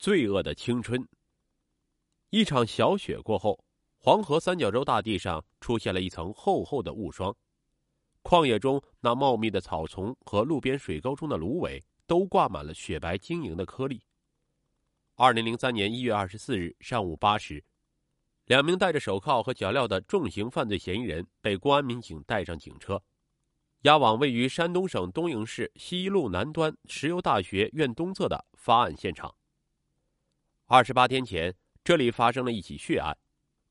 罪恶的青春。一场小雪过后，黄河三角洲大地上出现了一层厚厚的雾霜，旷野中那茂密的草丛和路边水沟中的芦苇都挂满了雪白晶莹的颗粒。二零零三年一月二十四日上午八时，两名戴着手铐和脚镣的重型犯罪嫌疑人被公安民警带上警车。押往位于山东省东营市西一路南端石油大学院东侧的发案现场。二十八天前，这里发生了一起血案，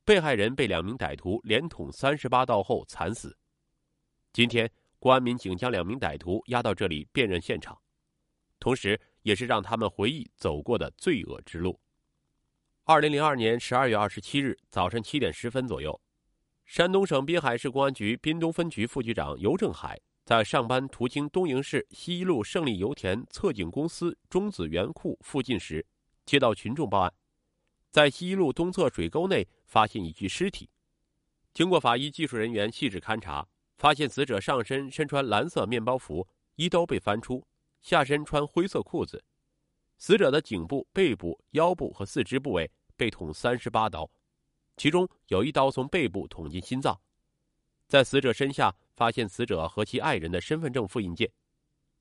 被害人被两名歹徒连捅三十八刀后惨死。今天，公安民警将两名歹徒押到这里辨认现场，同时也是让他们回忆走过的罪恶之路。二零零二年十二月二十七日早晨七点十分左右。山东省滨海市公安局滨东分局副局长尤正海在上班途经东营市西一路胜利油田侧井公司中子源库附近时，接到群众报案，在西一路东侧水沟内发现一具尸体。经过法医技术人员细致勘查，发现死者上身身穿蓝色面包服，衣兜被翻出，下身穿灰色裤子。死者的颈部、背部、腰部和四肢部位被捅三十八刀。其中有一刀从背部捅进心脏，在死者身下发现死者和其爱人的身份证复印件，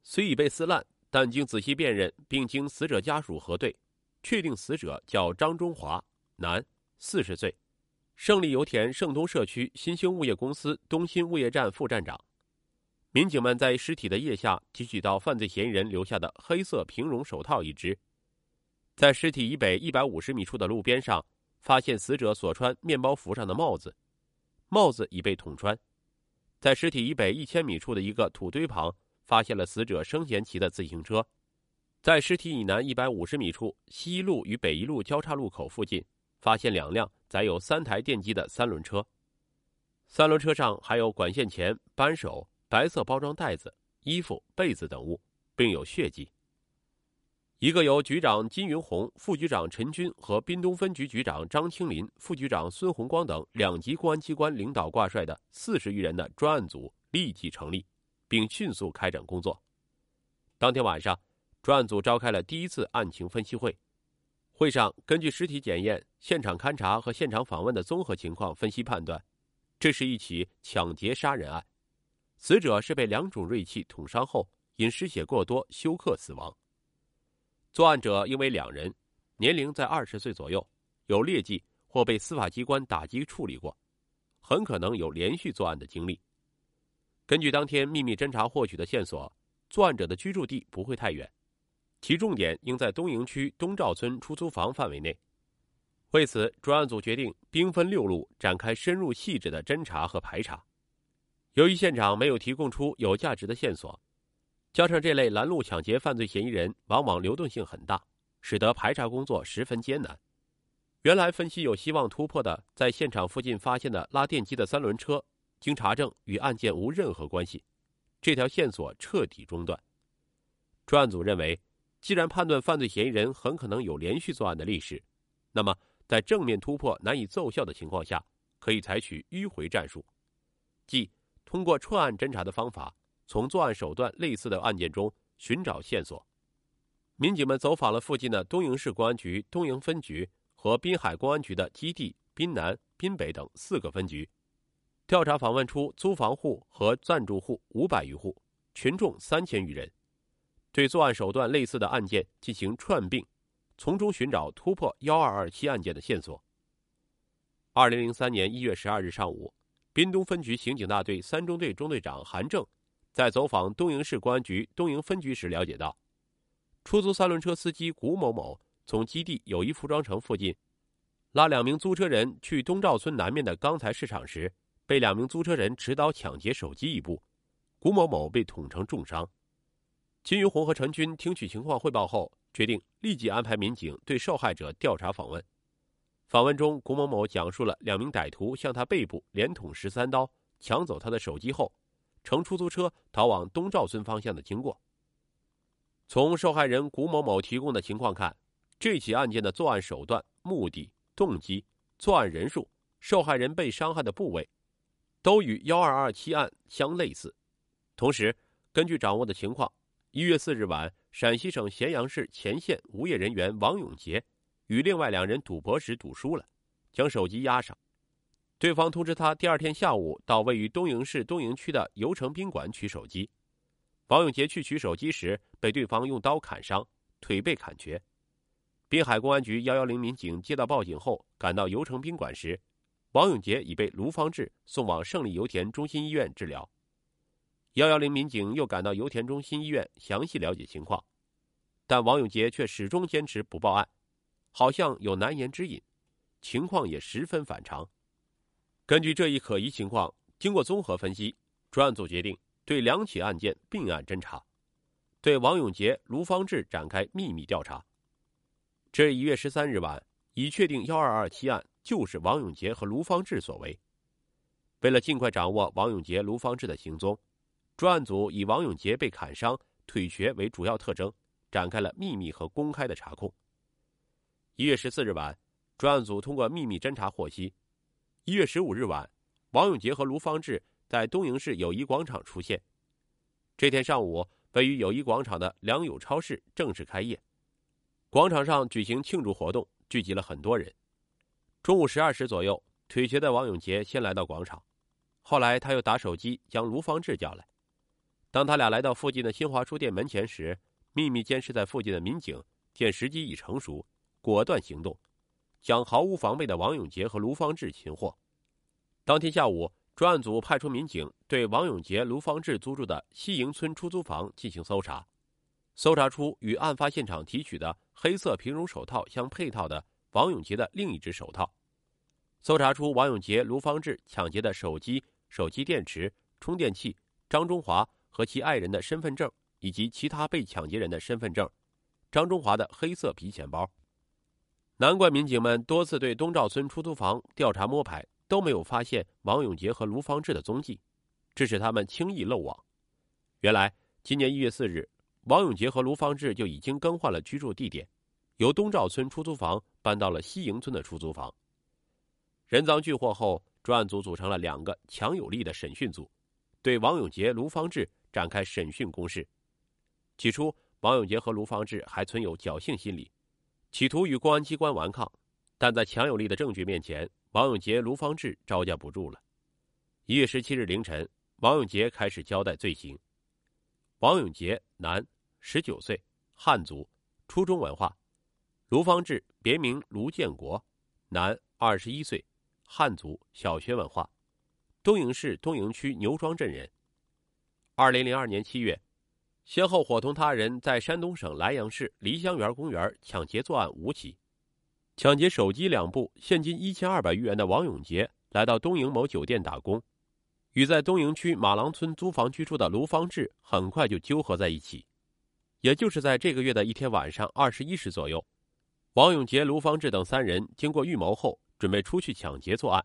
虽已被撕烂，但经仔细辨认并经死者家属核对，确定死者叫张中华，男，四十岁，胜利油田盛东社区新兴物业公司东新物业站副站长。民警们在尸体的腋下提取到犯罪嫌疑人留下的黑色平绒手套一只，在尸体以北一百五十米处的路边上。发现死者所穿面包服上的帽子，帽子已被捅穿。在尸体以北一千米处的一个土堆旁，发现了死者生前骑的自行车。在尸体以南一百五十米处，西一路与北一路交叉路口附近，发现两辆载有三台电机的三轮车。三轮车上还有管线钳、扳手、白色包装袋子、衣服、被子等物，并有血迹。一个由局长金云红、副局长陈军和滨东分局局长张清林、副局长孙红光等两级公安机关领导挂帅的四十余人的专案组立即成立，并迅速开展工作。当天晚上，专案组召开了第一次案情分析会。会上，根据尸体检验、现场勘查和现场访问的综合情况分析判断，这是一起抢劫杀人案。死者是被两种锐器捅伤后，因失血过多休克死亡。作案者应为两人，年龄在二十岁左右，有劣迹或被司法机关打击处理过，很可能有连续作案的经历。根据当天秘密侦查获取的线索，作案者的居住地不会太远，其重点应在东营区东赵村出租房范围内。为此，专案组决定兵分六路展开深入细致的侦查和排查。由于现场没有提供出有价值的线索。加上这类拦路抢劫犯罪嫌疑人往往流动性很大，使得排查工作十分艰难。原来分析有希望突破的，在现场附近发现的拉电机的三轮车，经查证与案件无任何关系，这条线索彻底中断。专案组认为，既然判断犯罪嫌疑人很可能有连续作案的历史，那么在正面突破难以奏效的情况下，可以采取迂回战术，即通过串案侦查的方法。从作案手段类似的案件中寻找线索，民警们走访了附近的东营市公安局东营分局和滨海公安局的基地滨南、滨北等四个分局，调查访问出租房户和暂住户五百余户，群众三千余人，对作案手段类似的案件进行串并，从中寻找突破幺二二七案件的线索。二零零三年一月十二日上午，滨东分局刑警大队三中队中队长韩正。在走访东营市公安局东营分局时，了解到，出租三轮车司机古某某从基地友谊服装城附近拉两名租车人去东赵村南面的钢材市场时，被两名租车人持刀抢劫手机一部，古某某被捅成重伤。金云红和陈军听取情况汇报后，决定立即安排民警对受害者调查访问。访问中，古某某讲述了两名歹徒向他背部连捅十三刀，抢走他的手机后。乘出租车逃往东赵村方向的经过。从受害人古某某提供的情况看，这起案件的作案手段、目的、动机、作案人数、受害人被伤害的部位，都与幺二二七案相类似。同时，根据掌握的情况，一月四日晚，陕西省咸阳市乾县无业人员王永杰与另外两人赌博时赌输了，将手机押上。对方通知他第二天下午到位于东营市东营区的游城宾馆取手机。王永杰去取手机时被对方用刀砍伤，腿被砍瘸。滨海公安局幺幺零民警接到报警后赶到游城宾馆时，王永杰已被卢方志送往胜利油田中心医院治疗。幺幺零民警又赶到油田中心医院详细了解情况，但王永杰却始终坚持不报案，好像有难言之隐，情况也十分反常。根据这一可疑情况，经过综合分析，专案组决定对两起案件并案侦查，对王永杰、卢方志展开秘密调查。这一月十三日晚，已确定幺二二七案就是王永杰和卢方志所为。为了尽快掌握王永杰、卢方志的行踪，专案组以王永杰被砍伤、腿瘸为主要特征，展开了秘密和公开的查控。一月十四日晚，专案组通过秘密侦查获悉。一月十五日晚，王永杰和卢方志在东营市友谊广场出现。这天上午，位于友谊广场的良友超市正式开业，广场上举行庆祝活动，聚集了很多人。中午十二时左右，腿瘸的王永杰先来到广场，后来他又打手机将卢方志叫来。当他俩来到附近的新华书店门前时，秘密监视在附近的民警见时机已成熟，果断行动。将毫无防备的王永杰和卢方志擒获。当天下午，专案组派出民警对王永杰、卢方志租住的西营村出租房进行搜查，搜查出与案发现场提取的黑色平绒手套相配套的王永杰的另一只手套，搜查出王永杰、卢方志抢劫的手机、手机电池、充电器、张中华和其爱人的身份证以及其他被抢劫人的身份证、张中华的黑色皮钱包。难怪民警们多次对东赵村出租房调查摸排，都没有发现王永杰和卢方志的踪迹，致使他们轻易漏网。原来，今年一月四日，王永杰和卢方志就已经更换了居住地点，由东赵村出租房搬到了西营村的出租房。人赃俱获后，专案组组成了两个强有力的审讯组，对王永杰、卢方志展开审讯攻势。起初，王永杰和卢方志还存有侥幸心理。企图与公安机关顽抗，但在强有力的证据面前，王永杰、卢方志招架不住了。一月十七日凌晨，王永杰开始交代罪行。王永杰，男，十九岁，汉族，初中文化；卢方志，别名卢建国，男，二十一岁，汉族，小学文化，东营市东营区牛庄镇人。二零零二年七月。先后伙同他人在山东省莱阳市梨香园公园抢劫作案五起，抢劫手机两部、现金一千二百余元的王永杰来到东营某酒店打工，与在东营区马郎村租房居住的卢方志很快就纠合在一起。也就是在这个月的一天晚上二十一时左右，王永杰、卢方志等三人经过预谋后，准备出去抢劫作案。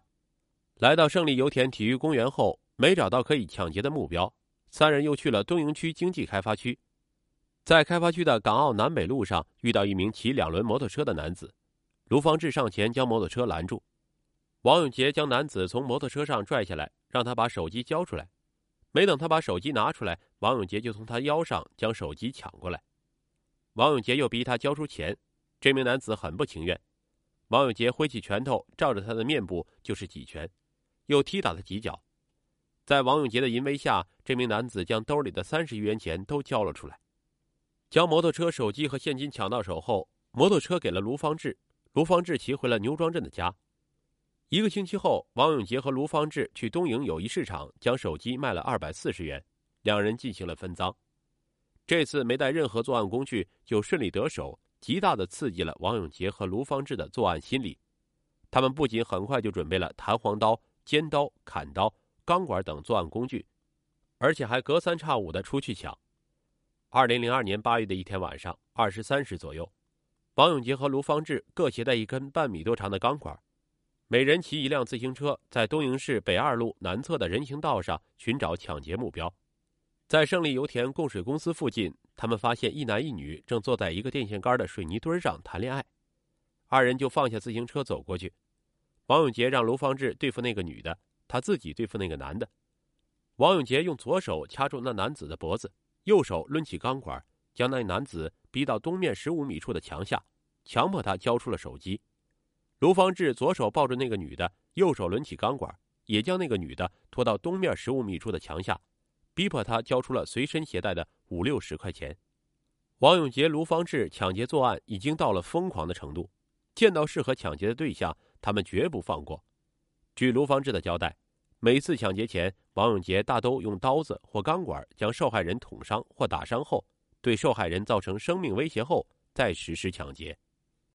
来到胜利油田体育公园后，没找到可以抢劫的目标。三人又去了东营区经济开发区，在开发区的港澳南北路上遇到一名骑两轮摩托车的男子，卢方志上前将摩托车拦住，王永杰将男子从摩托车上拽下来，让他把手机交出来。没等他把手机拿出来，王永杰就从他腰上将手机抢过来。王永杰又逼他交出钱，这名男子很不情愿。王永杰挥起拳头，照着他的面部就是几拳，又踢打他几脚。在王永杰的淫威下，这名男子将兜里的三十余元钱都交了出来，将摩托车、手机和现金抢到手后，摩托车给了卢方志，卢方志骑回了牛庄镇的家。一个星期后，王永杰和卢方志去东营友谊市场将手机卖了二百四十元，两人进行了分赃。这次没带任何作案工具就顺利得手，极大的刺激了王永杰和卢方志的作案心理。他们不仅很快就准备了弹簧刀、尖刀、砍刀。钢管等作案工具，而且还隔三差五的出去抢。二零零二年八月的一天晚上二十三时左右，王永杰和卢方志各携带一根半米多长的钢管，每人骑一辆自行车，在东营市北二路南侧的人行道上寻找抢劫目标。在胜利油田供水公司附近，他们发现一男一女正坐在一个电线杆的水泥墩上谈恋爱，二人就放下自行车走过去。王永杰让卢方志对付那个女的。他自己对付那个男的，王永杰用左手掐住那男子的脖子，右手抡起钢管，将那男子逼到东面十五米处的墙下，强迫他交出了手机。卢方志左手抱着那个女的，右手抡起钢管，也将那个女的拖到东面十五米处的墙下，逼迫她交出了随身携带的五六十块钱。王永杰、卢方志抢劫作案已经到了疯狂的程度，见到适合抢劫的对象，他们绝不放过。据卢方志的交代，每次抢劫前，王永杰大都用刀子或钢管将受害人捅伤或打伤后，对受害人造成生命威胁后，再实施抢劫。